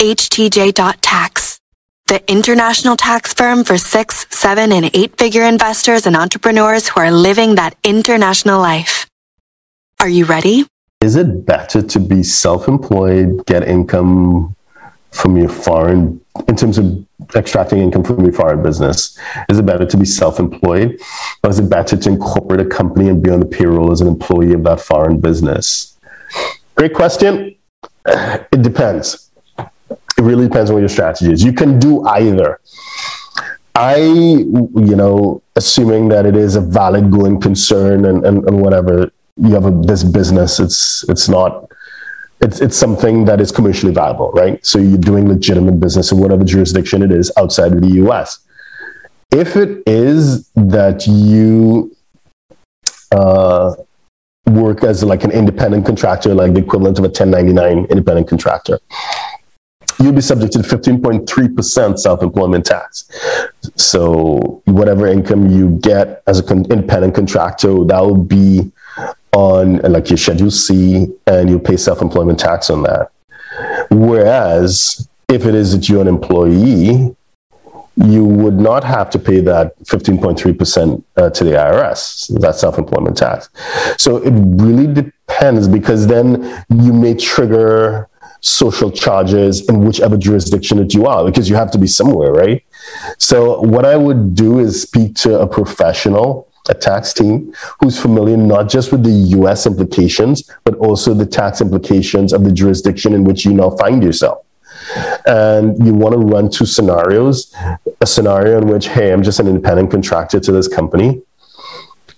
htj.tax, the international tax firm for six, seven, and eight figure investors and entrepreneurs who are living that international life. Are you ready? Is it better to be self employed, get income from your foreign, in terms of extracting income from your foreign business? Is it better to be self employed, or is it better to incorporate a company and be on the payroll as an employee of that foreign business? Great question. It depends. It really depends on what your strategy is. You can do either. I, you know, assuming that it is a valid going concern and, and, and whatever, you have a, this business, it's, it's not, it's, it's something that is commercially viable, right? So you're doing legitimate business in whatever jurisdiction it is outside of the US. If it is that you uh, work as like an independent contractor, like the equivalent of a 1099 independent contractor, you'll be subject to the 15.3% self-employment tax. So whatever income you get as an independent contractor, that will be on like your Schedule C, and you'll pay self-employment tax on that. Whereas if it is that you're an employee, you would not have to pay that 15.3% uh, to the IRS, that self employment tax. So it really depends because then you may trigger social charges in whichever jurisdiction that you are because you have to be somewhere, right? So what I would do is speak to a professional a tax team who's familiar not just with the US implications, but also the tax implications of the jurisdiction in which you now find yourself and you want to run two scenarios a scenario in which hey i'm just an independent contractor to this company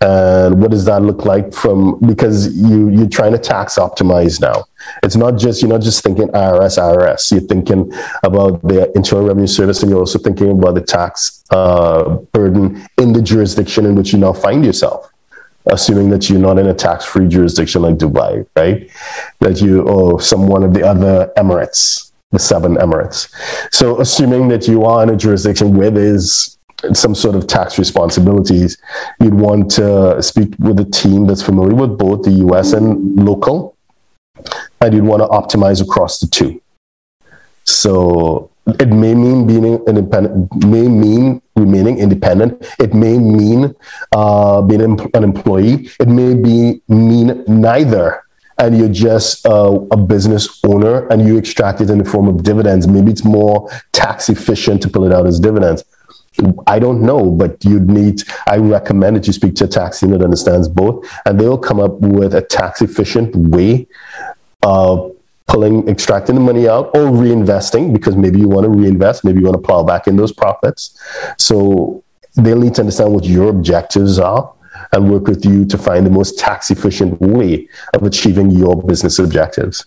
and what does that look like from because you you're trying to tax optimize now. It's not just you're not just thinking irs irs you're thinking about the internal revenue service and you're also thinking about the tax uh, burden in the jurisdiction in which you now find yourself. Assuming that you're not in a tax-free jurisdiction like dubai right? That you or some one of the other emirates the seven emirates. So, assuming that you are in a jurisdiction where there's some sort of tax responsibilities, you'd want to speak with a team that's familiar with both the US and local, and you'd want to optimize across the two. So, it may mean being independent, may mean remaining independent. It may mean uh, being an employee. It may be mean neither and you're just uh, a business owner and you extract it in the form of dividends, maybe it's more tax efficient to pull it out as dividends. I don't know, but you'd need, I recommend that you speak to a tax that understands both, and they'll come up with a tax efficient way of pulling, extracting the money out or reinvesting because maybe you want to reinvest, maybe you want to plow back in those profits. So they'll need to understand what your objectives are and work with you to find the most tax efficient way of achieving your business objectives.